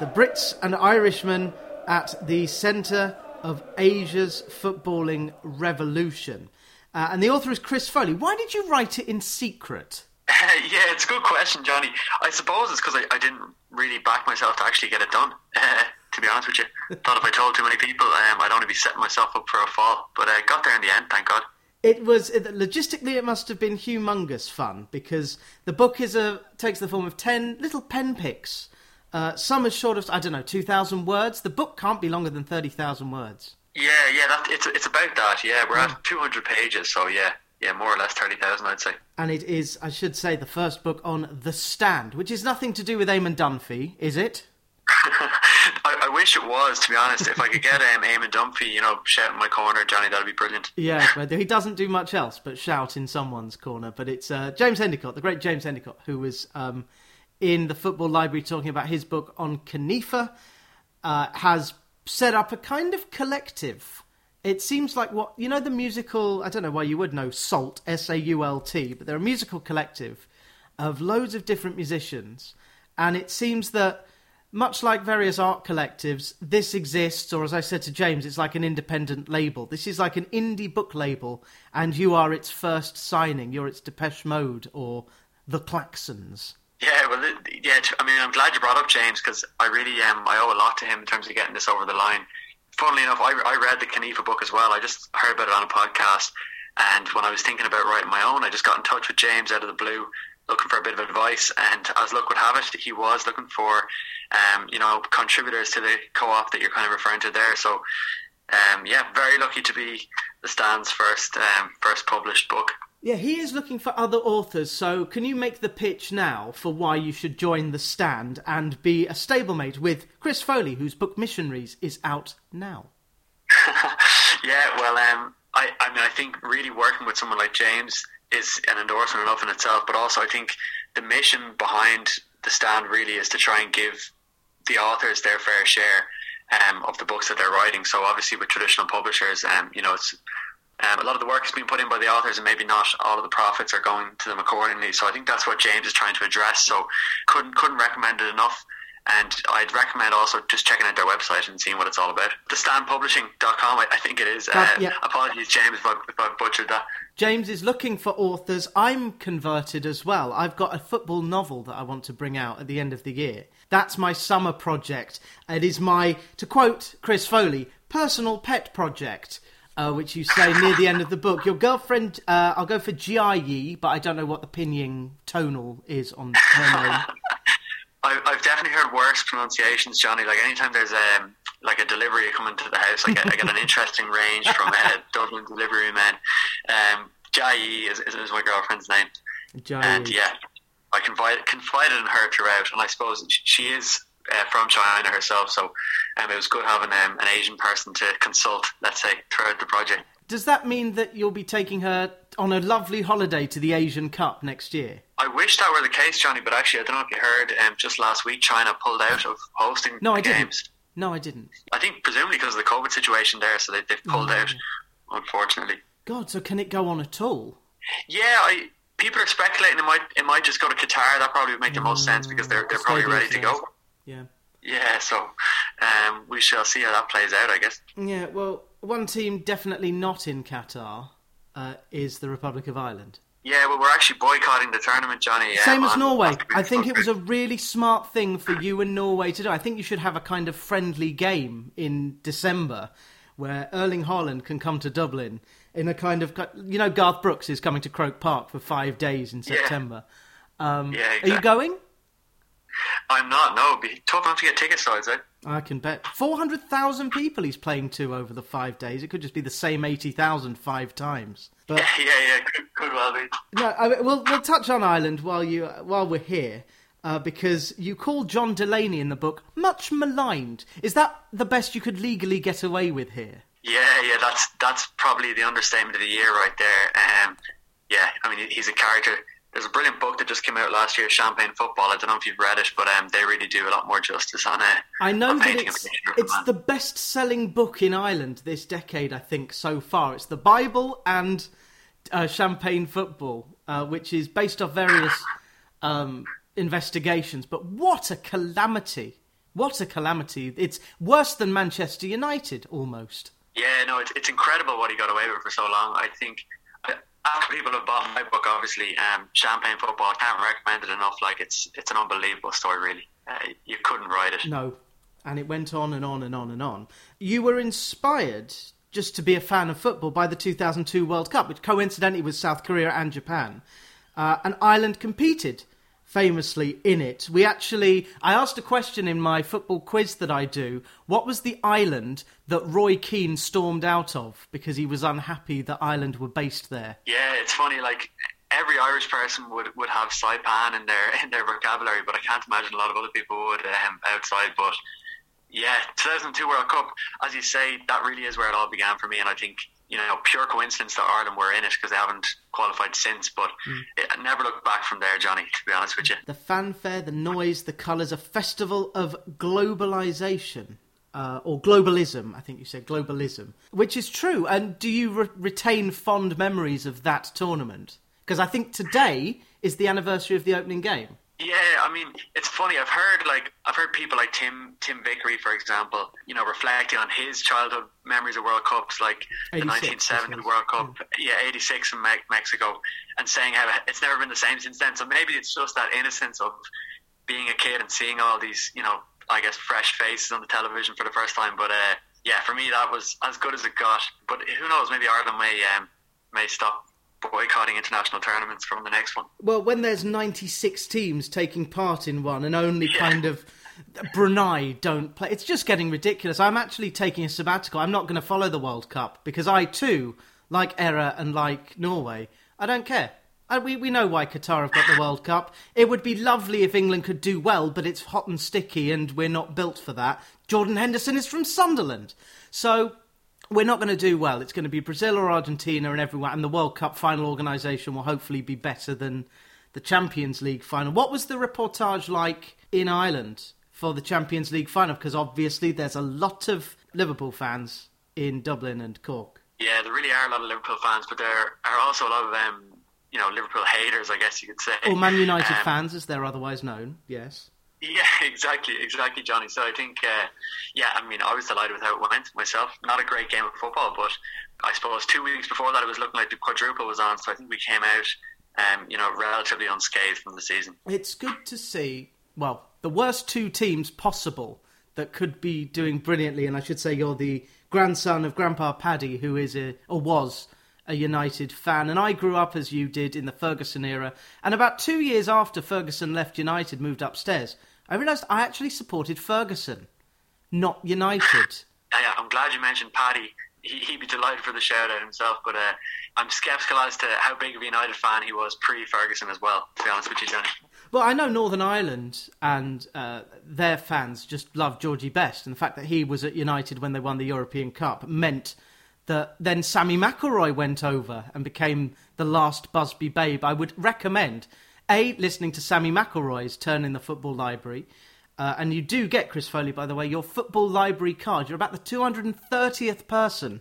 the Brits and Irishmen at the centre of Asia's footballing revolution. Uh, and the author is Chris Foley. Why did you write it in secret? yeah, it's a good question, Johnny. I suppose it's because I, I, didn't really back myself to actually get it done. Uh, to be honest with you, thought if I told too many people, um, I'd only be setting myself up for a fall. But I uh, got there in the end, thank God. It was logistically, it must have been humongous fun because the book is a takes the form of ten little pen picks. Uh, some as short as I don't know, two thousand words. The book can't be longer than thirty thousand words. Yeah, yeah, that, it's it's about that. Yeah, we're at two hundred pages, so yeah, yeah, more or less thirty thousand, I'd say. And it is, I should say, the first book on the stand, which is nothing to do with Eamon Dunphy, is it? I, I, wish it was, to be honest. If I could get um, Eamon Dunphy, you know, shout in my corner, Johnny, that'd be brilliant. Yeah, but he doesn't do much else but shout in someone's corner. But it's uh, James Hendicott, the great James Hendicott, who was um, in the Football Library talking about his book on CONIFA, uh, has set up a kind of collective. It seems like what you know the musical i don't know why you would know salt s-a-u-l-t but they're a musical collective of loads of different musicians. And it seems that much like various art collectives this exists or as i said to james it's like an independent label. This is like an indie book label and you are its first signing. You're its depeche mode or the klaxons yeah, well, yeah. I mean, I'm glad you brought up James because I really um, I owe a lot to him in terms of getting this over the line funnily enough, I, I read the CONIFA book as well. I just heard about it on a podcast, and when I was thinking about writing my own, I just got in touch with James out of the blue, looking for a bit of advice. And as luck would have it, he was looking for, um, you know, contributors to the co-op that you're kind of referring to there. So, um, yeah, very lucky to be the Stand's first um, first published book. Yeah, he is looking for other authors, so can you make the pitch now for why you should join The Stand and be a stablemate with Chris Foley, whose book Missionaries is out now? yeah, well, um, I, I mean, I think really working with someone like James is an endorsement enough in itself, but also I think the mission behind The Stand really is to try and give the authors their fair share um, of the books that they're writing. So obviously with traditional publishers, um, you know, it's um, a lot of the work is being put in by the authors, and maybe not all of the profits are going to them accordingly. So I think that's what James is trying to address. So couldn't couldn't recommend it enough. And I'd recommend also just checking out their website and seeing what it's all about. TheStandPublishing.com, I, I think it is. Uh, yeah. Apologies, James, if I, if I butchered that. James is looking for authors. I'm converted as well. I've got a football novel that I want to bring out at the end of the year. That's my summer project. It is my, to quote Chris Foley, personal pet project uh, which you say near the end of the book. Your girlfriend, uh, I'll go for Jiayi, but I don't know what the pinyin tonal is on her name. I've definitely heard worse pronunciations, Johnny. Like anytime there's a um, like a delivery coming to the house, I get, I get an interesting range from uh, Dublin delivery men. Um, Jai is, is, my girlfriend's name, Jai. and yeah, I confided, confided in her throughout, and I suppose she is uh, from China herself, so um, it was good having um, an Asian person to consult, let's say, throughout the project. Does that mean that you'll be taking her on a lovely holiday to the Asian Cup next year? I wish that were the case, Johnny, but actually, I don't know if you heard, um, just last week, China pulled out of hosting no, I games. Didn't. No, I didn't. I think presumably because of the COVID situation there, so they, have pulled oh. out, unfortunately. God, so can it go on at all? Yeah, I, people are speculating it might it might just go to Qatar. That probably would make the most sense because they're they're probably ready to go. Yeah. Yeah, so um, we shall see how that plays out, I guess. Yeah, well, one team definitely not in Qatar uh, is the Republic of Ireland. Yeah, well, we're actually boycotting the tournament, Johnny. Same as Norway. I think it was a really smart thing for you and Norway to do. I think you should have a kind of friendly game in December where Erling Haaland can come to Dublin in a kind of, you know, Garth Brooks is coming to Croke Park for five days in September. Yeah. Um, yeah, exactly. Are you going? I'm not. No, be tough to get tickets, I'd say. I can bet. 400,000 people he's playing to over the five days. It could just be the same 80,000 five times. But, yeah, yeah, yeah could, could well be. No, I mean, we'll, we'll touch on Ireland while, you, while we're here. Uh, because you call John Delaney in the book much maligned. Is that the best you could legally get away with here? Yeah, yeah, that's that's probably the understatement of the year right there. Um, yeah, I mean, he's a character there's a brilliant book that just came out last year, Champagne Football. I don't know if you've read it, but um, they really do a lot more justice on it. I know that it's, it's the best selling book in Ireland this decade, I think, so far. It's the Bible and uh, Champagne Football, uh, which is based off various um, investigations. But what a calamity What a calamity! It's worse than Manchester United almost. Yeah, no, it's it's incredible what he got away with for so long. I think uh, after people have bought my book, obviously, um, Champagne Football, can't recommend it enough. Like it's it's an unbelievable story, really. Uh, you couldn't write it. No, and it went on and on and on and on. You were inspired just to be a fan of football by the 2002 World Cup, which coincidentally was South Korea and Japan. Uh, and Ireland competed famously in it. We actually, I asked a question in my football quiz that I do. What was the island that Roy Keane stormed out of because he was unhappy that Ireland were based there? Yeah, it's funny. Like every Irish person would, would have Saipan in their in their vocabulary, but I can't imagine a lot of other people would um, outside. But yeah, 2002 World Cup, as you say, that really is where it all began for me, and I think you know, pure coincidence that Ireland were in it because they haven't qualified since. But mm. it, I never looked back from there, Johnny. To be honest with you, the fanfare, the noise, the colours, a festival of globalization. Uh, or globalism, I think you said globalism, which is true. And do you re- retain fond memories of that tournament? Because I think today is the anniversary of the opening game. Yeah, I mean, it's funny. I've heard like I've heard people like Tim Tim Vickery, for example, you know, reflecting on his childhood memories of World Cups, like the 1970 World Cup, yeah, yeah 86 in Me- Mexico, and saying how it's never been the same since then. So maybe it's just that innocence of being a kid and seeing all these, you know, I guess fresh faces on the television for the first time. But uh, yeah, for me that was as good as it got. But who knows? Maybe Ireland may um, may stop boycotting international tournaments from the next one. Well, when there's 96 teams taking part in one and only yeah. kind of Brunei don't play, it's just getting ridiculous. I'm actually taking a sabbatical. I'm not going to follow the World Cup because I too, like Éire and like Norway, I don't care. I, we, we know why Qatar have got the World Cup. It would be lovely if England could do well, but it's hot and sticky and we're not built for that. Jordan Henderson is from Sunderland. So we're not going to do well. It's going to be Brazil or Argentina and everyone, and the World Cup final organisation will hopefully be better than the Champions League final. What was the reportage like in Ireland for the Champions League final? Because obviously there's a lot of Liverpool fans in Dublin and Cork. Yeah, there really are a lot of Liverpool fans, but there are also a lot of um, you know Liverpool haters, I guess you could say. Or Man United um, fans, as they're otherwise known. Yes. Yeah, exactly, exactly, Johnny. So I think, uh, yeah, I mean, I was delighted with how it went myself. Not a great game of football, but I suppose two weeks before that, it was looking like the quadruple was on. So I think we came out, um, you know, relatively unscathed from the season. It's good to see. Well, the worst two teams possible that could be doing brilliantly, and I should say you're the grandson of Grandpa Paddy, who is a or was a United fan, and I grew up as you did in the Ferguson era. And about two years after Ferguson left United, moved upstairs, I realised I actually supported Ferguson, not United. yeah, I'm glad you mentioned Paddy. He, would be delighted for the shout out himself, but uh, I'm sceptical as to how big of a United fan he was pre Ferguson as well, to be honest with you, Johnny. Well, I know Northern Ireland and uh, their fans just love Georgie Best, and the fact that he was at United when they won the European Cup meant that then Sammy McIlroy went over and became the last Busby babe. I would recommend a listening to Sammy McIlroy's Turn in the Football Library. Uh, and you do get, Chris Foley, by the way, your football library card. You're about the 230th person,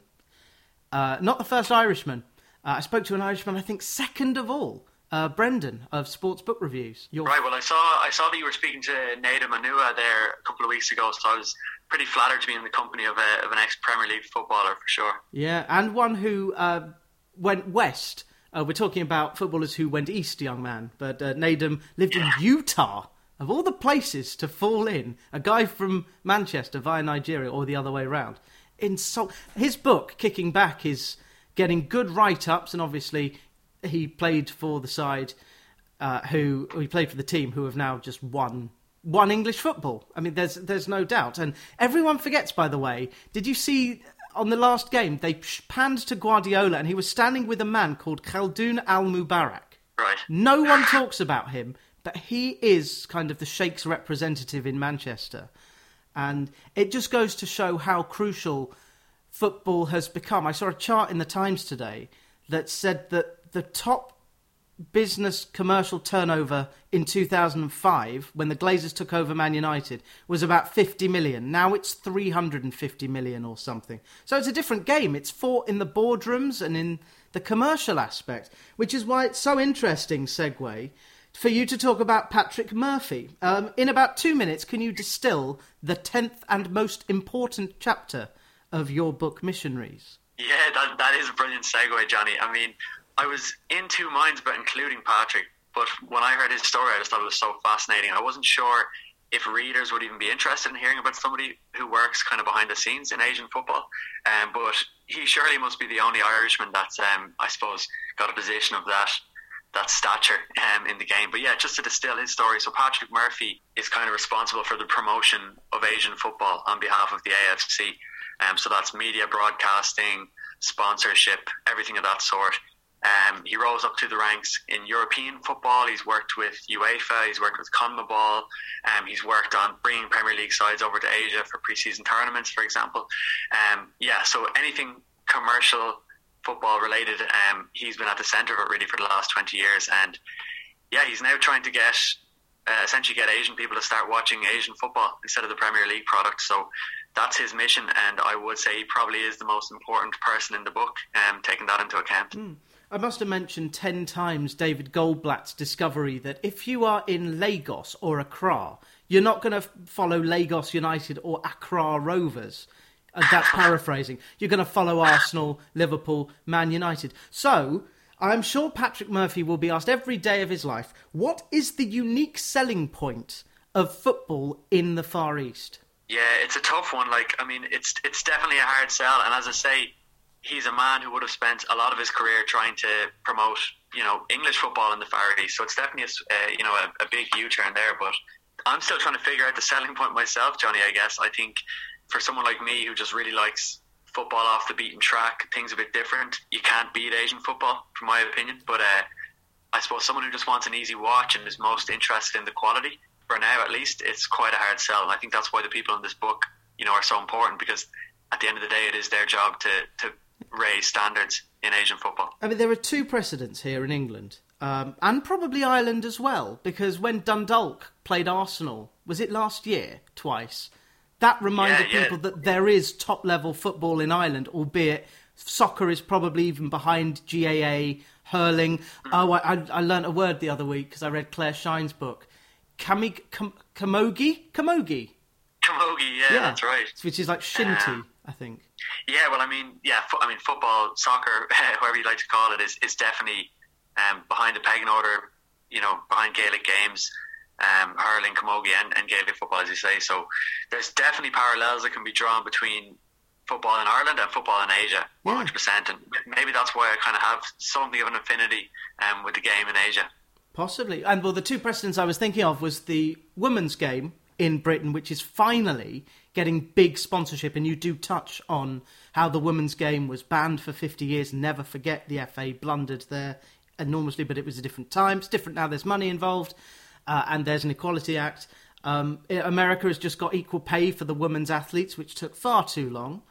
uh, not the first Irishman. Uh, I spoke to an Irishman, I think, second of all, uh, Brendan of Sports Book Reviews. You're... Right. Well, I saw I saw that you were speaking to Nedum Onuoha there a couple of weeks ago, so I was pretty flattered to be in the company of, a, of an ex Premier League footballer for sure. Yeah, and one who uh, went west. Uh, we're talking about footballers who went east, young man. But uh, Nedum lived in Utah, of all the places to fall in. A guy from Manchester via Nigeria, or the other way around. Insult. His book, Kicking Back, is getting good write ups, and obviously he played for the side uh, who he played for the team who have now just won one English football. I mean, there's there's no doubt, and everyone forgets. By the way, did you see on the last game they panned to Guardiola and he was standing with a man called Khaldoon Al Mubarak. Right. No one talks about him, but he is kind of the Sheikh's representative in Manchester, and it just goes to show how crucial football has become. I saw a chart in the Times today that said that the top business commercial turnover in 2005 when the Glazers took over Man United was about 50 million. Now it's 350 million or something. So it's a different game. It's fought in the boardrooms and in the commercial aspect, which is why it's so interesting, segue, for you to talk about Patrick Murphy. Um, in about two minutes, can you distill the tenth and most important chapter of your book, Missionaries? Yeah, that, that is a brilliant segue, Johnny. I mean, I was in two minds about including Patrick, but when I heard his story, I just thought it was so fascinating. I wasn't sure if readers would even be interested in hearing about somebody who works kind of behind the scenes in Asian football. Um, but he surely must be the only Irishman that's, um, I suppose, got a position of that that stature um, in the game. But yeah, just to distill his story, so Patrick Murphy is kind of responsible for the promotion of Asian football on behalf of the AFC. Um, so that's media broadcasting, sponsorship, everything of that sort. Um, he rose up to the ranks in European football. He's worked with UEFA. He's worked with CONMEBOL. Um, he's worked on bringing Premier League sides over to Asia for preseason tournaments, for example. Um, yeah, so anything commercial football related, um, he's been at the centre of it really for the last 20 years. And yeah, he's now trying to get uh, essentially get Asian people to start watching Asian football instead of the Premier League product. So that's his mission, and I would say he probably is the most important person in the book, um, taking that into account. Mm. I must have mentioned 10 times David Goldblatt's discovery that if you are in Lagos or Accra, you're not going to follow Lagos United or Accra Rovers. And that's paraphrasing. You're going to follow Arsenal, Liverpool, Man United. So, I'm sure Patrick Murphy will be asked every day of his life what is the unique selling point of football in the Far East? Yeah, it's a tough one. Like, I mean, it's it's definitely a hard sell. And as I say, he's a man who would have spent a lot of his career trying to promote, you know, English football in the Far East. So it's definitely, a, uh, you know, a, a big U-turn there. But I'm still trying to figure out the selling point myself, Johnny. I guess I think for someone like me who just really likes football off the beaten track, things a bit different. You can't beat Asian football, from my opinion. But uh, I suppose someone who just wants an easy watch and is most interested in the quality, for now at least, it's quite a hard sell. And I think that's why the people in this book, you know, are so important because at the end of the day, it is their job to to raise standards in Asian football. I mean, there are two precedents here in England, um, and probably Ireland as well, because when Dundalk played Arsenal, was it last year, twice? That reminded yeah, yeah. people that there is top level football in Ireland, albeit soccer is probably even behind GAA, hurling. Mm. Oh, I, I learnt a word the other week because I read Clare Shine's book. Kamig, kam, Camogie? Camogie. Camogie, yeah, yeah, that's right. Which is like shinty, um, I think. Yeah, well, I mean, yeah, fo- I mean, football, soccer, whatever you like to call it, is is definitely um, behind the pecking order. You know, behind Gaelic games, um, hurling, camogie, and, and Gaelic football, as you say. So there's definitely parallels that can be drawn between football in Ireland and football in Asia, one hundred percent. And maybe that's why I kind of have something of an affinity um, with the game in Asia. Possibly, and well, the two precedents I was thinking of was the women's game in Britain, which is finally getting big sponsorship. And you do touch on how the women's game was banned for 50 years. Never forget the FA blundered there enormously, but it was a different time. It's different now. There's money involved, uh, and there's an Equality Act. Um, America has just got equal pay for the women's athletes, which took far too long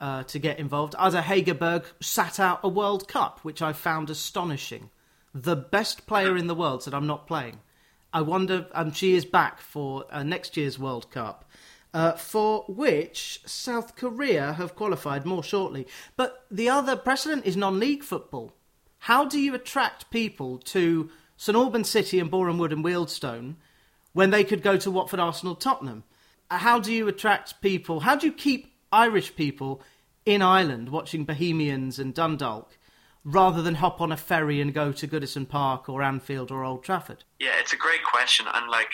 uh, to get involved. Ada Hegerberg sat out a World Cup, which I found astonishing. The best player in the world said, I'm not playing. I wonder, and she is back for uh, next year's World Cup, uh, for which South Korea have qualified more shortly. But the other precedent is non league football. How do you attract people to St Albans City and Boreham Wood and Wealdstone when they could go to Watford, Arsenal, Tottenham? How do you attract people? How do you keep Irish people in Ireland watching Bohemians and Dundalk rather than hop on a ferry and go to Goodison Park or Anfield or Old Trafford? Yeah, it's a great question. And, like,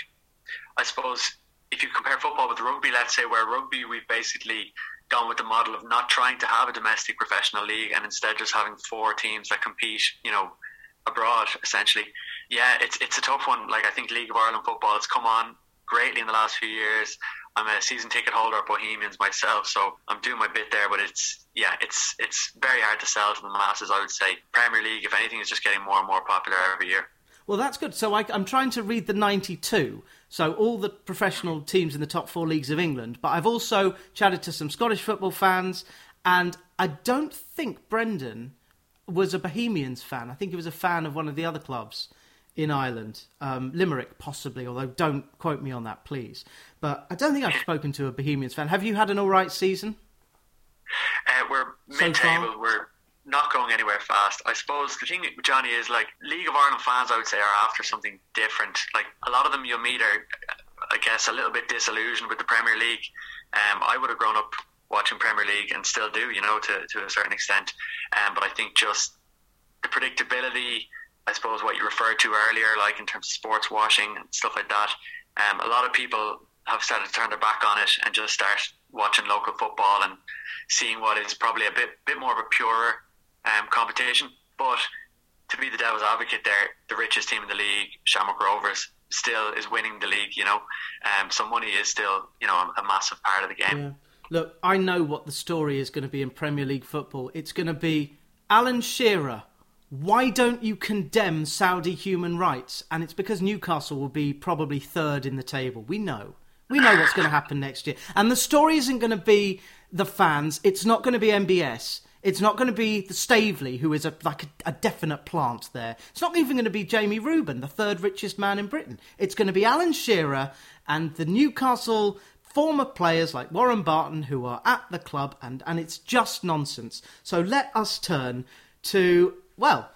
I suppose if you compare football with rugby, let's say, where rugby we've basically gone with the model of not trying to have a domestic professional league and instead just having four teams that compete, you know, abroad essentially. Yeah, it's it's a tough one. Like I think League of Ireland football has come on greatly in the last few years. I'm a season ticket holder at Bohemians myself, so I'm doing my bit there. But it's yeah, it's it's very hard to sell to the masses. I would say Premier League, if anything, is just getting more and more popular every year. Well, that's good. So I, am trying to read the 92. So all the professional teams in the top four leagues of England. But I've also chatted to some Scottish football fans, and I don't think Brendan was a Bohemians fan. I think he was a fan of one of the other clubs in Ireland, um, Limerick possibly. Although don't quote me on that, please. But I don't think I've spoken to a Bohemians fan. Have you had an all right season? Uh, we're mid-table. So we're not going anywhere fast. I suppose the thing, Johnny, is like League of Ireland fans. I would say are after something different. Like a lot of them you'll meet are, I guess, a little bit disillusioned with the Premier League. Um, I would have grown up watching Premier League and still do, you know, to to a certain extent. Um, but I think just the predictability. I suppose what you referred to earlier, like in terms of sports washing and stuff like that. Um, a lot of people have started to turn their back on it and just start watching local football and seeing what is probably a bit bit more of a pure um, competition. But to be the devil's advocate there, the richest team in the league, Shamrock Rovers, still is winning the league. You know, um, so money is still you know a, a massive part of the game. Yeah. Look, I know what the story is going to be in Premier League football. It's going to be Alan Shearer. Why don't you condemn Saudi human rights? And it's because Newcastle will be probably third in the table. We know. We know what's going to happen next year. And the story isn't going to be the fans. It's not going to be MBS. It's not going to be the Staveley, who is a, like a, a, definite plant there. It's not even going to be Jamie Reuben, the third richest man in Britain. It's going to be Alan Shearer and the Newcastle former players like Warren Barton who are at the club, and, and it's just nonsense. So let us turn to, well,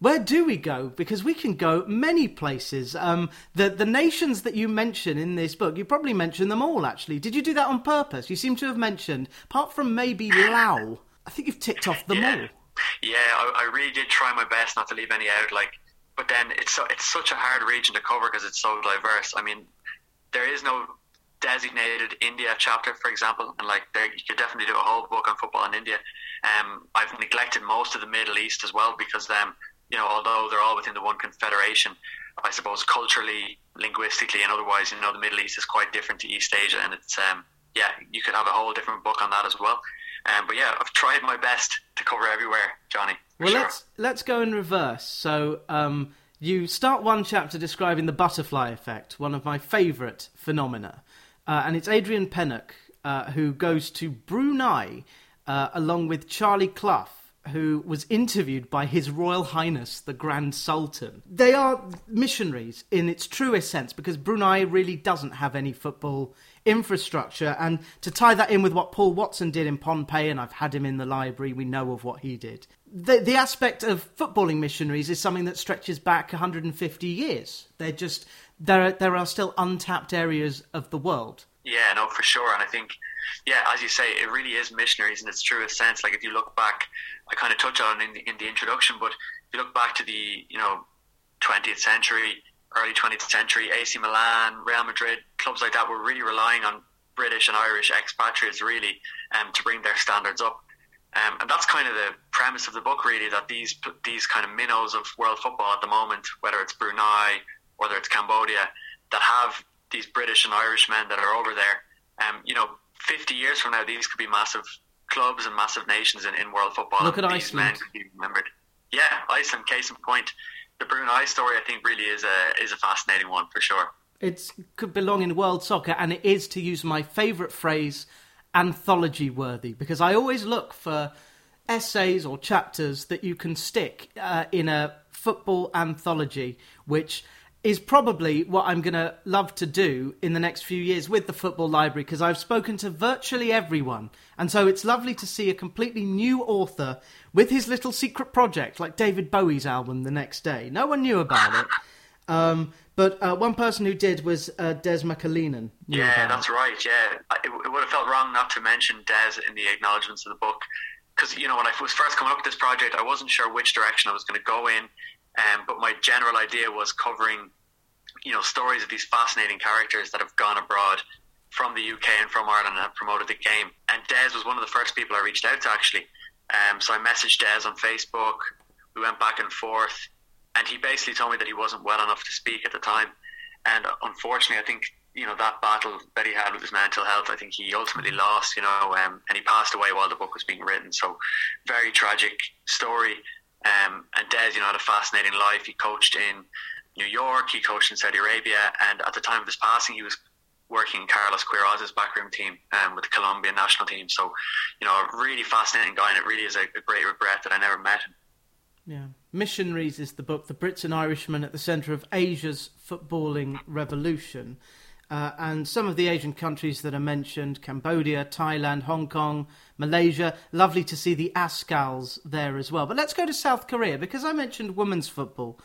where do we go? Because we can go many places. Um, the the nations that you mention in this book, you probably mentioned them all. Actually, did you do that on purpose? You seem to have mentioned, apart from maybe Laos, I think you've ticked off them yeah. all. Yeah, I, I, really did try my best not to leave any out. Like, but then it's so, it's such a hard region to cover because it's so diverse. I mean, there is no designated India chapter, for example, and like there, you could definitely do a whole book on football in India. Um, I've neglected most of the Middle East as well because them, you know, although they're all within the one confederation, I suppose culturally, linguistically, and otherwise, you know, the Middle East is quite different to East Asia, and it's um, yeah, you could have a whole different book on that as well. Um, but yeah, I've tried my best to cover everywhere, Johnny. Well, sure. let's let's go in reverse. So. Um, you start one chapter describing the butterfly effect, one of my favourite phenomena. Uh, and it's Adrian Pennock uh, who goes to Brunei uh, along with Charlie Clough, who was interviewed by His Royal Highness the Grand Sultan. They are missionaries in its truest sense because Brunei really doesn't have any football infrastructure. And to tie that in with what Paul Watson did in Pohnpei, and I've had him in the library, we know of what he did. The, the aspect of footballing missionaries is something that stretches back 150 years. They're just there are, there are still untapped areas of the world. Yeah, no, for sure. And I think, yeah, as you say, it really is missionaries in its truest sense. Like if you look back, I kind of touch on in the, in the introduction, but if you look back to the, you know, 20th century, early 20th century, AC Milan, Real Madrid, clubs like that were really relying on British and Irish expatriates really um, to bring their standards up. Um, and that's kind of the premise of the book, really, that these these kind of minnows of world football at the moment, whether it's Brunei, whether it's Cambodia, that have these British and Irish men that are over there. Um, you know, 50 years from now, these could be massive clubs and massive nations in, in world football. Look at these Iceland. Men could be remembered. Yeah, Iceland, case in point. The Brunei story, I think, really is a is a fascinating one for sure. It could belong in world soccer, and it is, to use my favourite phrase, anthology worthy, because I always look for essays or chapters that you can stick uh, in a football anthology, which is probably what I'm going to love to do in the next few years with the Football Library because I've spoken to virtually everyone. And so it's lovely to see a completely new author with his little secret project, like David Bowie's album the next day. No one knew about it. Um, but uh, one person who did was uh, Des McAleenan. Yeah, that's it. right. Yeah, it, it, would have felt wrong not to mention Des in the acknowledgements of the book because you know when I was first coming up with this project, I wasn't sure which direction I was going to go in. Um, but my general idea was covering, you know, stories of these fascinating characters that have gone abroad from the UK and from Ireland and have promoted the game. And Des was one of the first people I reached out to actually. Um, so I messaged Des on Facebook. We went back and forth, and he basically told me that he wasn't well enough to speak at the time. And unfortunately, I think you know that battle that he had with his mental health. I think he ultimately lost. You know, um, and he passed away while the book was being written. So very tragic story. Um, and Des, you know, had a fascinating life. He coached in New York, he coached in Saudi Arabia, and at the time of his passing, he was working in Carlos Queiroz's backroom team um, with the Colombian national team. So, you know, a really fascinating guy, and it really is a, a great regret that I never met him. Yeah. Missionaries is the book, The Brits and Irishmen at the Centre of Asia's Footballing Revolution. Uh, and some of the Asian countries that are mentioned Cambodia, Thailand, Hong Kong, Malaysia. Lovely to see the Azkals there as well. But let's go to South Korea because I mentioned women's football.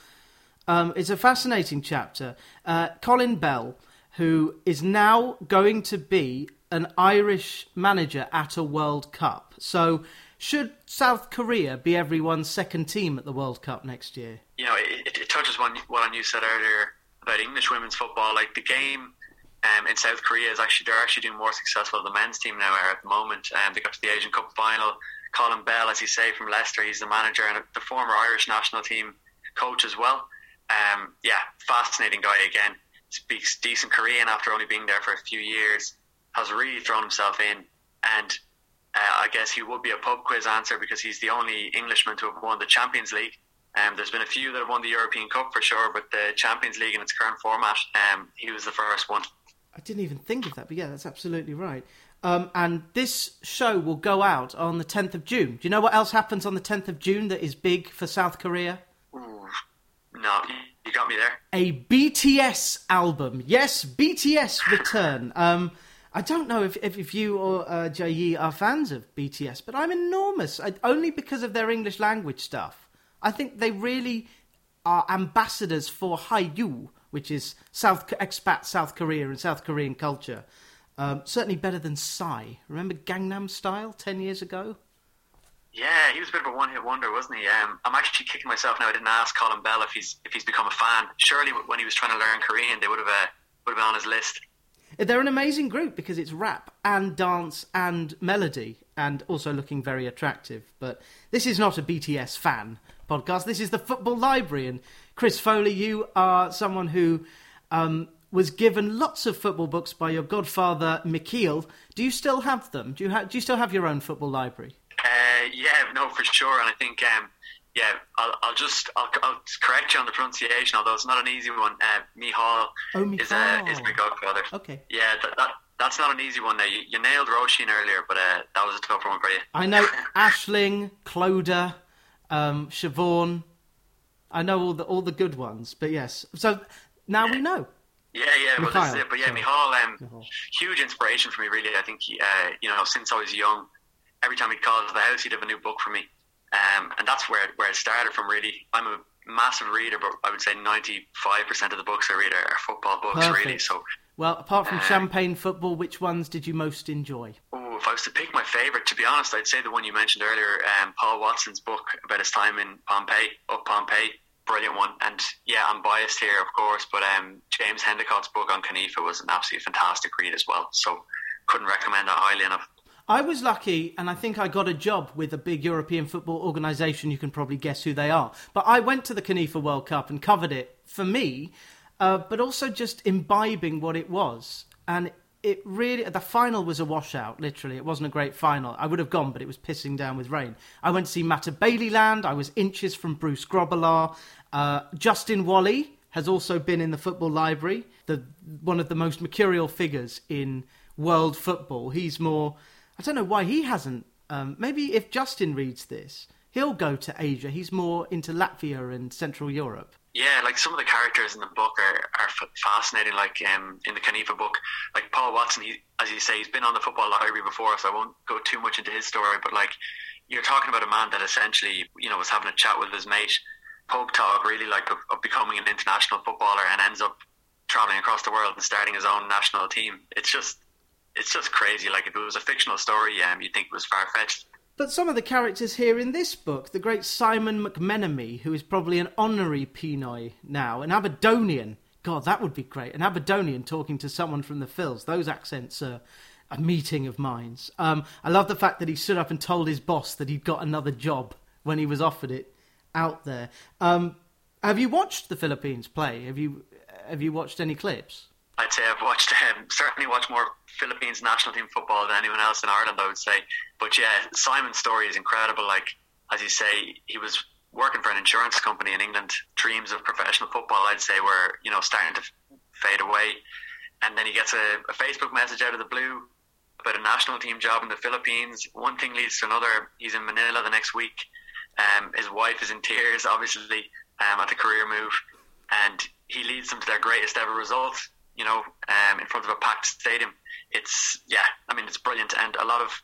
Um, it's a fascinating chapter. Uh, Colin Bell, who is now going to be an Irish manager at a World Cup. So, should South Korea be everyone's second team at the World Cup next year? You know, it, it touches on what you said earlier about English women's football. Like the game um, in South Korea is actually they're actually doing more successful than the men's team now are at the moment. Um, they got to the Asian Cup final. Colin Bell, as you say, from Leicester, he's the manager and the former Irish national team coach as well. Um, yeah, fascinating guy again. Speaks decent Korean after only being there for a few years. Has really thrown himself in, and uh, I guess he would be a pub quiz answer because he's the only Englishman to have won the Champions League. Um, there's been a few that have won the European Cup for sure, but the Champions League in its current format, um, he was the first one. I didn't even think of that, but yeah, that's absolutely right. Um, and this show will go out on the 10th of June. Do you know what else happens on the 10th of June that is big for South Korea? Ooh, no, you got me there. A BTS album. Yes, BTS return. Um, I don't know if, if, if you or uh, Yi are fans of BTS, but I'm enormous. I, only because of their English language stuff. I think they really are ambassadors for Hallyu, which is South expat South Korea and South Korean culture. Um, certainly better than Psy. Remember Gangnam Style ten years ago? Yeah, he was a bit of a one-hit wonder, wasn't he? Um, I'm actually kicking myself now. I didn't ask Colin Bell if he's if he's become a fan. Surely, when he was trying to learn Korean, they would have uh, would have been on his list. They're an amazing group because it's rap and dance and melody, and also looking very attractive. But this is not a BTS fan podcast. This is the Football Library, and Chris Foley, you are someone who um, was given lots of football books by your godfather Michiel. Do you still have them? Do you, ha- do you still have your own football library? Uh, yeah, no, for sure. And I think, um, yeah, I'll, I'll just I'll, I'll, correct you on the pronunciation, although it's not an easy one. Uh, Michal oh, is, uh, is my godfather. Okay. Yeah, that, that that's not an easy one. Now you, you nailed Roisin earlier, but uh, that was a tough one for you. I know Ashling, Clodagh, um, Siobhan, I know all the all the good ones, but yes. So now we know. Yeah, yeah, well, this is it. But yeah, Michal, um, huge inspiration for me, really. I think, uh, you know, since I was young, every time he'd call to the house, he'd have a new book for me. Um, and that's where, where it started from, really. I'm a massive reader, but I would say 95% of the books I read are, are football books, Perfect. really. So, Well, apart from uh, champagne football, which ones did you most enjoy? Oh, if I was to pick my favourite, to be honest, I'd say the one you mentioned earlier, um, Paul Watson's book about his time in Pohnpei, up Pohnpei brilliant one. And yeah, I'm biased here, of course, but um, James Hendicott's book on CONIFA was an absolutely fantastic read as well. So couldn't recommend that highly enough. I was lucky, and I think I got a job with a big European football organisation. You can probably guess who they are. But I went to the CONIFA World Cup and covered it for me, uh, but also just imbibing what it was. And it really the final was a washout. Literally, it wasn't a great final. I would have gone, but it was pissing down with rain. I went to see Matabeleland. I was inches from Bruce Grobbelaar. Uh, Justin Walley has also been in the football library. The one of the most mercurial figures in world football. He's more. I don't know why he hasn't. Um, maybe if Justin reads this, he'll go to Asia. He's more into Latvia and Central Europe yeah, like some of the characters in the book are, are fascinating. Like um, in the CONIFA book, like Paul Watson, he, as you say, he's been on the football library before, so I won't go too much into his story. But like, you're talking about a man that essentially, you know, was having a chat with his mate, pub talk, really like of, of becoming an international footballer, and ends up traveling across the world and starting his own national team. It's just, it's just crazy. Like if it was a fictional story, um, you'd think it was far fetched. But some of the characters here in this book, the great Simon McMenemy, who is probably an honorary Pinoy now, an Aberdonian. God, that would be great. An Aberdonian talking to someone from the Phils. Those accents are a meeting of minds. Um, I love the fact that he stood up and told his boss that he'd got another job when he was offered it out there. Um, have you watched the Philippines play? Have you have you watched any clips? I'd say I've watched um, certainly watched more Philippines national team football than anyone else in Ireland. I would say, but yeah, Simon's story is incredible. Like as you say, he was working for an insurance company in England. Dreams of professional football, I'd say, were you know starting to fade away, and then he gets a, a Facebook message out of the blue about a national team job in the Philippines. One thing leads to another. He's in Manila the next week. Um, his wife is in tears, obviously, um, at the career move, and he leads them to their greatest ever result you know, um, in front of a packed stadium. It's yeah, I mean it's brilliant, and a lot of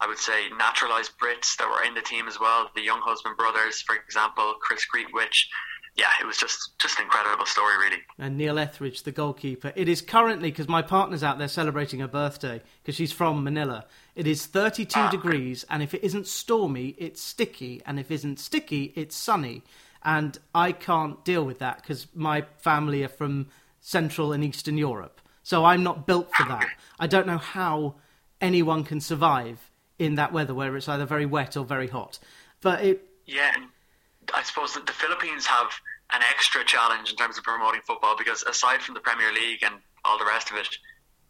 I would say naturalized Brits that were in the team as well. The Younghusband brothers, for example, Chris Greatwich. Yeah, it was just just an incredible story, really. And Neil Etheridge, the goalkeeper. It is currently because my partner's out there celebrating her birthday because she's from Manila. It is 32 ah. degrees, and if it isn't stormy, it's sticky, and if it isn't sticky, it's sunny. And I can't deal with that because my family are from Central and Eastern Europe. So I'm not built for that. I don't know how anyone can survive in that weather where it's either very wet or very hot. But it. Yeah, I suppose that the Philippines have an extra challenge in terms of promoting football because aside from the Premier League and all the rest of it,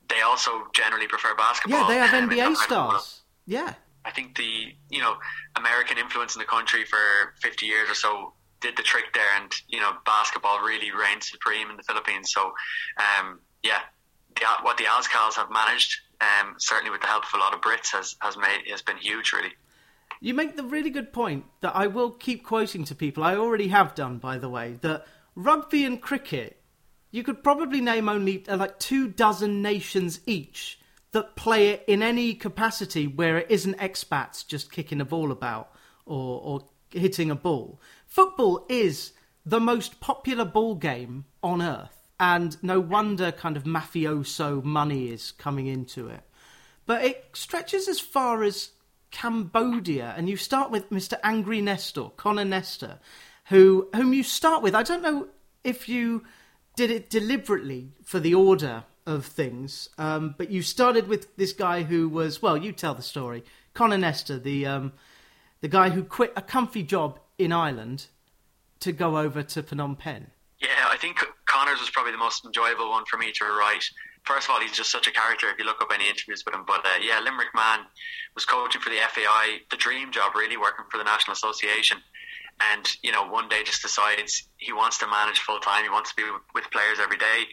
they also generally prefer basketball. Yeah, they have um, NBA stars. Yeah. I think the you know American influence in the country for 50 years or so did the trick there, and you know basketball really reigned supreme in the Philippines. So, um, yeah, the, what the Azkals have managed, um, certainly with the help of a lot of Brits, has has made has been huge, really. You make the really good point that I will keep quoting to people. I already have done, by the way, that rugby and cricket, you could probably name only uh, like two dozen nations each that play it in any capacity where it isn't expats just kicking a ball about or, or hitting a ball. Football is the most popular ball game on earth, and no wonder kind of mafioso money is coming into it. But it stretches as far as Cambodia, and you start with Mr. Angry Nestor, Conor Nestor, who whom you start with. I don't know if you did it deliberately for the order of things, um, but you started with this guy who was well. You tell the story, Conor Nestor, the um, the guy who quit a comfy job in Ireland to go over to Phnom Penh. Yeah, I think Conor's was probably the most enjoyable one for me to write first of all, he's just such a character if you look up any interviews with him. But uh, yeah, Limerick man was coaching for the FAI, the dream job, really working for the National Association. And you know, one day just decides he wants to manage full time. He wants to be with players every day.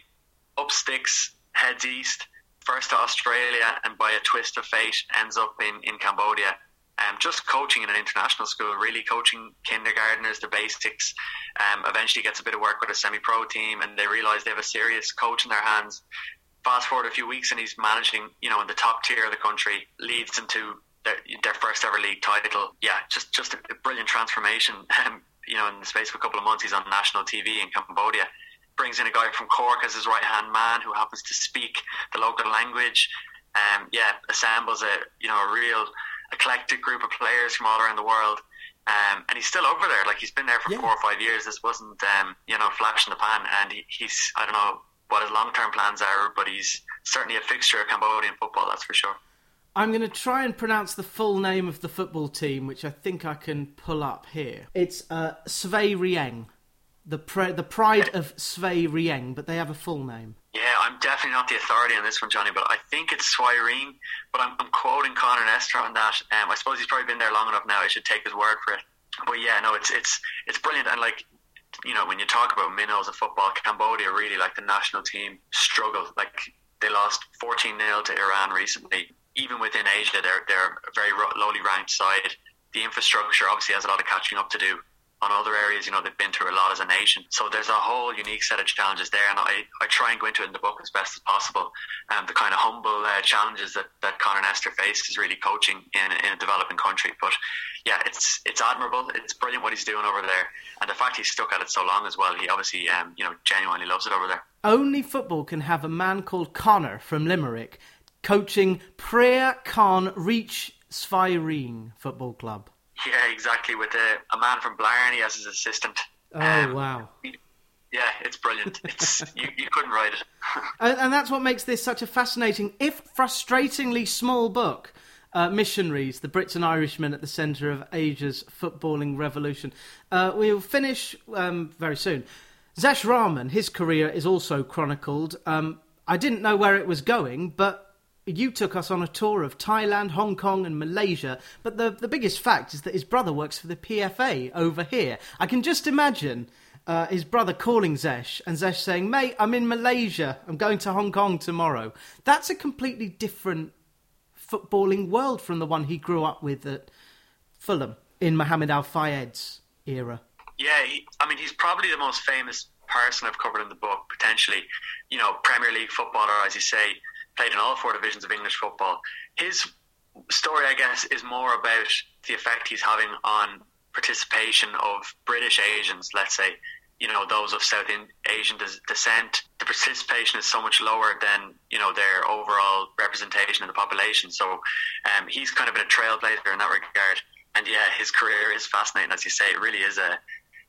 Up sticks, heads east, first to Australia, and by a twist of fate, ends up in in Cambodia. Um, just coaching in an international school, really coaching kindergarteners, the basics. Um, eventually gets a bit of work with a semi-pro team, and they realise they have a serious coach in their hands fast forward a few weeks and he's managing, you know, in the top tier of the country, leads into their, their first ever league title. Yeah, just just a, a brilliant transformation. Um, you know, in the space of a couple of months, he's on national TV in Cambodia. Brings in a guy from Cork as his right hand man who happens to speak the local language. Um, yeah, assembles a you know a real eclectic group of players from all around the world. Um, and he's still over there. Like he's been there for yeah. four or five years. This wasn't, um, you know, flash in the pan. And he, he's, I don't know, what his long term plans are, but he's certainly a fixture of Cambodian football, that's for sure. I'm going to try and pronounce the full name of the football team, which I think I can pull up here. It's uh, Svay Rieng, the pre- the pride of Svay Rieng, but they have a full name. Yeah, I'm definitely not the authority on this one, Johnny, but I think it's Rieng. But I'm, I'm, quoting Conor Nestor on that. Um, I suppose he's probably been there long enough now. I should take his word for it. But yeah, no, it's it's it's brilliant, and like you know, when you talk about minnows of football, Cambodia really, like the national team, struggled. Like they lost 14 0 to Iran recently. Even within Asia, they're, they're a very lowly ranked side. The infrastructure obviously has a lot of catching up to do on other areas, you know, they've been through a lot as a nation. So there's a whole unique set of challenges there, and I, I try and go into it in the book as best as possible. Um, the kind of humble uh, challenges that, that Conor Nestor faces really coaching in, in a developing country. But yeah, it's it's admirable. It's brilliant what he's doing over there, and the fact he's stuck at it so long as well. He obviously, um, you know, genuinely loves it over there. Only football can have a man called Conor from Limerick coaching Preah Khan Reach Svay Football Club. Yeah, exactly. With a, a man from Blarney as his assistant. Oh um, wow! Yeah, it's brilliant. It's you, you couldn't write it. and, and, that's what makes this such a fascinating, if frustratingly small book. Uh, missionaries, the Brits and Irishmen at the centre of Asia's footballing revolution. Uh, we'll finish um, very soon. Zesh Rahman, his career is also chronicled. Um, I didn't know where it was going, but you took us on a tour of Thailand, Hong Kong, and Malaysia. But the, the biggest fact is that his brother works for the PFA over here. I can just imagine uh, his brother calling Zesh and Zesh saying, Mate, I'm in Malaysia. I'm going to Hong Kong tomorrow. That's a completely different footballing world from the one he grew up with at Fulham in Mohammed Al Fayed's era. Yeah, he, I mean, he's probably the most famous person I've covered in the book, potentially, you know, Premier League footballer, as you say, played in all four divisions of English football. His story, I guess, is more about the effect he's having on participation of British Asians, let's say, you know, those of South Asian descent. The participation is so much lower than, you know, their overall representation in the population. So um, he's kind of been a trailblazer in that regard. And yeah, his career is fascinating, as you say. It really is a,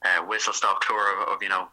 a whistle stop tour of, of, you know,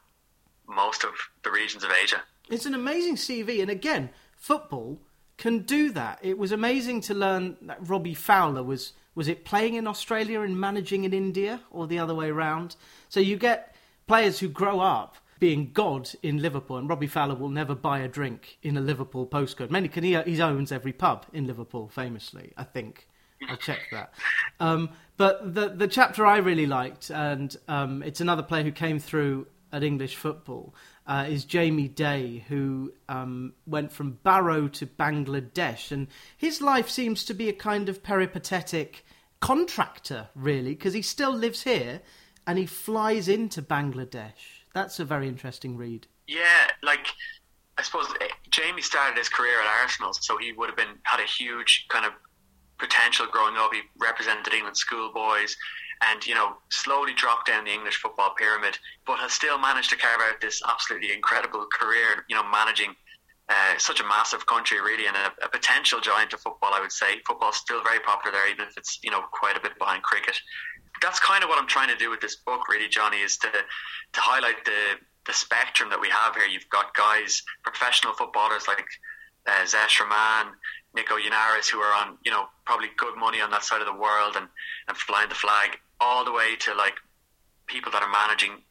most of the regions of Asia. It's an amazing CV. And again, football can do that. It was amazing to learn that Robbie Fowler was was it playing in Australia and managing in India or the other way around. So you get players who grow up being God in Liverpool, and Robbie Fowler will never buy a drink in a Liverpool postcode. Many can he, he owns every pub in Liverpool, famously. I think I checked that. Um, but the the chapter I really liked, and um, it's another player who came through at English football, uh, is Jamie Day, who um, went from Barrow to Bangladesh. And his life seems to be a kind of peripatetic contractor, really, because he still lives here and he flies into Bangladesh. That's a very interesting read. Yeah, like I suppose eh, Jamie started his career at Arsenal, so he would have been had a huge kind of potential growing up. He represented England schoolboys and you know slowly dropped down the English football pyramid, but has still managed to carve out this absolutely incredible career. You know, managing uh, such a massive country, really, and a, a, potential giant of football. I would say football's still very popular there, even if it's you know quite a bit behind cricket. That's kind of what I'm trying to do with this book, really, Johnny, is to to highlight the the spectrum that we have here. You've got guys, professional footballers like uh, Zesh Rahman, Nico Yennaris, who are on, you know, probably good money on that side of the world and, and flying the flag all the way to like people that are managing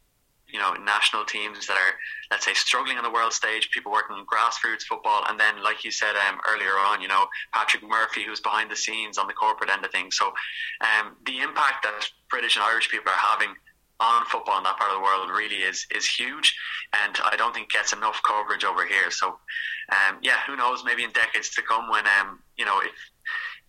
you know national teams that are let's say struggling on the world stage people working in grassroots football and then like you said um, earlier on you know Patrick Murphy who's behind the scenes on the corporate end of things. So um, the impact that British and Irish people are having on football in that part of the world really is is huge and I don't think gets enough coverage over here so um, yeah who knows maybe in decades to come when um, you know if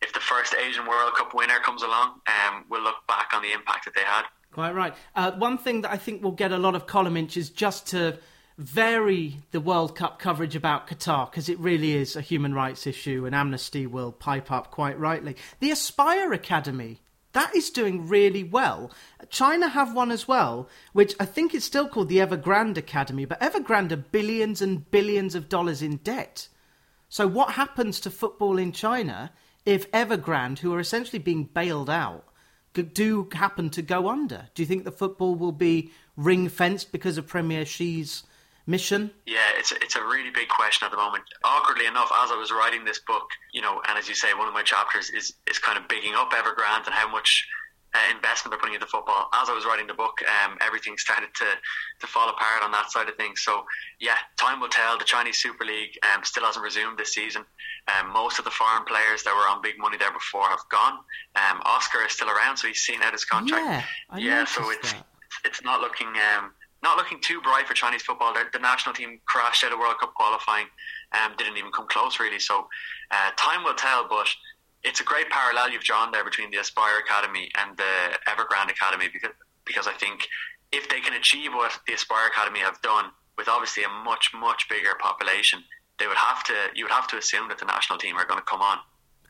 if the first Asian World Cup winner comes along, um, we'll look back on the impact that they had. Quite right. Uh, one thing that I think will get a lot of column inches just to vary the World Cup coverage about Qatar because it really is a human rights issue and Amnesty will pipe up quite rightly. The Aspire Academy. That is doing really well. China have one as well, which I think is still called the Evergrande Academy, but Evergrande are billions and billions of dollars in debt. So, what happens to football in China if Evergrande, who are essentially being bailed out, do happen to go under? Do you think the football will be ring fenced because of Premier Xi's mission? Yeah, it's a, it's a really big question at the moment. Awkwardly enough, as I was writing this book, you know, and as you say, one of my chapters is is kind of bigging up Evergrande and how much uh, investment they're putting into football. As I was writing the book, um, everything started to, to fall apart on that side of things. So, yeah, time will tell. The Chinese Super League um, still hasn't resumed this season. Um, most of the foreign players that were on big money there before have gone. Um, Oscar is still around, so he's seen out his contract. Yeah, I yeah so it's that. it's not looking um, not looking too bright for Chinese football. The, national team crashed out of World Cup qualifying, um, didn't even come close really. So, uh, time will tell, but it's a great parallel you've drawn there between the Aspire Academy and the Evergrande Academy because because I think if they can achieve what the Aspire Academy have done with obviously a much much bigger population, they would have to you would have to assume that the national team are going to come on.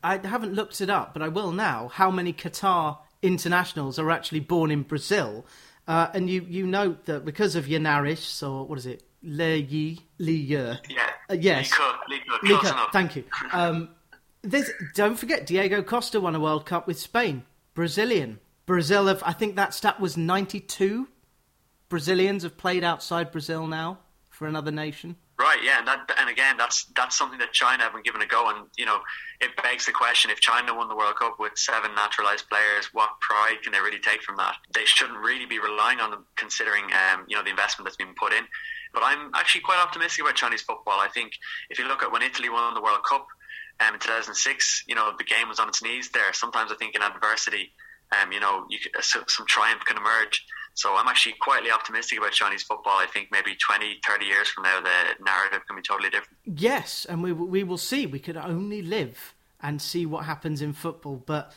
I haven't looked it up, but I will now. How many Qatar internationals are actually born in Brazil? Uh, and you, you note that because of Yennaris, or what is it, Le Yi, Li Yeah. Uh, yes. Li Ke, Lika, thank you. Um, this, don't forget, Diego Costa won a World Cup with Spain. Brazilian. Brazil have, I think that stat was 92 Brazilians have played outside Brazil now for another nation. Right, yeah, and that, and again, that's that's something that China haven't given a go, and you know, it begs the question: if China won the World Cup with seven naturalized players, what pride can they really take from that? They shouldn't really be relying on them, considering um, you know the investment that's been put in. But I'm actually quite optimistic about Chinese football. I think if you look at when Italy won the World Cup, um, in 2006, you know, the game was on its knees there. Sometimes I think in adversity, um, you know, you some triumph can emerge. So I'm actually quietly optimistic about Chinese football. I think maybe 20, 30 years from now, the narrative can be totally different. Yes, and we, we will see. We could only live and see what happens in football. But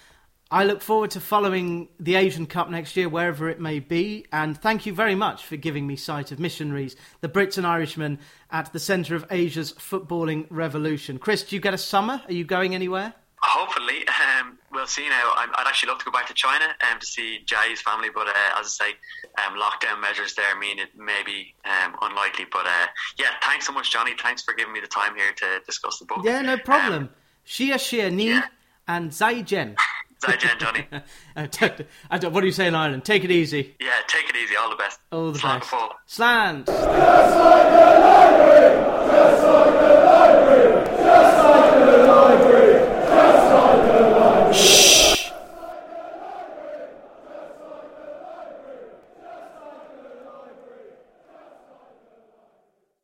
I look forward to following the Asian Cup next year, wherever it may be. And thank you very much for giving me sight of missionaries, the Brits and Irishmen at the centre of Asia's footballing revolution. Chris, do you get a summer? Are you going anywhere? Hopefully, um, we'll see now. i would actually love to go back to China um, to see Jai's family, but uh, as I say, um, lockdown measures there mean it may be um, unlikely. But uh, yeah, thanks so much, Johnny. Thanks for giving me the time here to discuss the book. Yeah, no problem. Um, Xia Xia Ni yeah. and Zai Jian. Zai Johnny. uh, what do you say in Ireland? Take it easy. Yeah, take it easy. All the best. All the Slant best. Slant. Shh.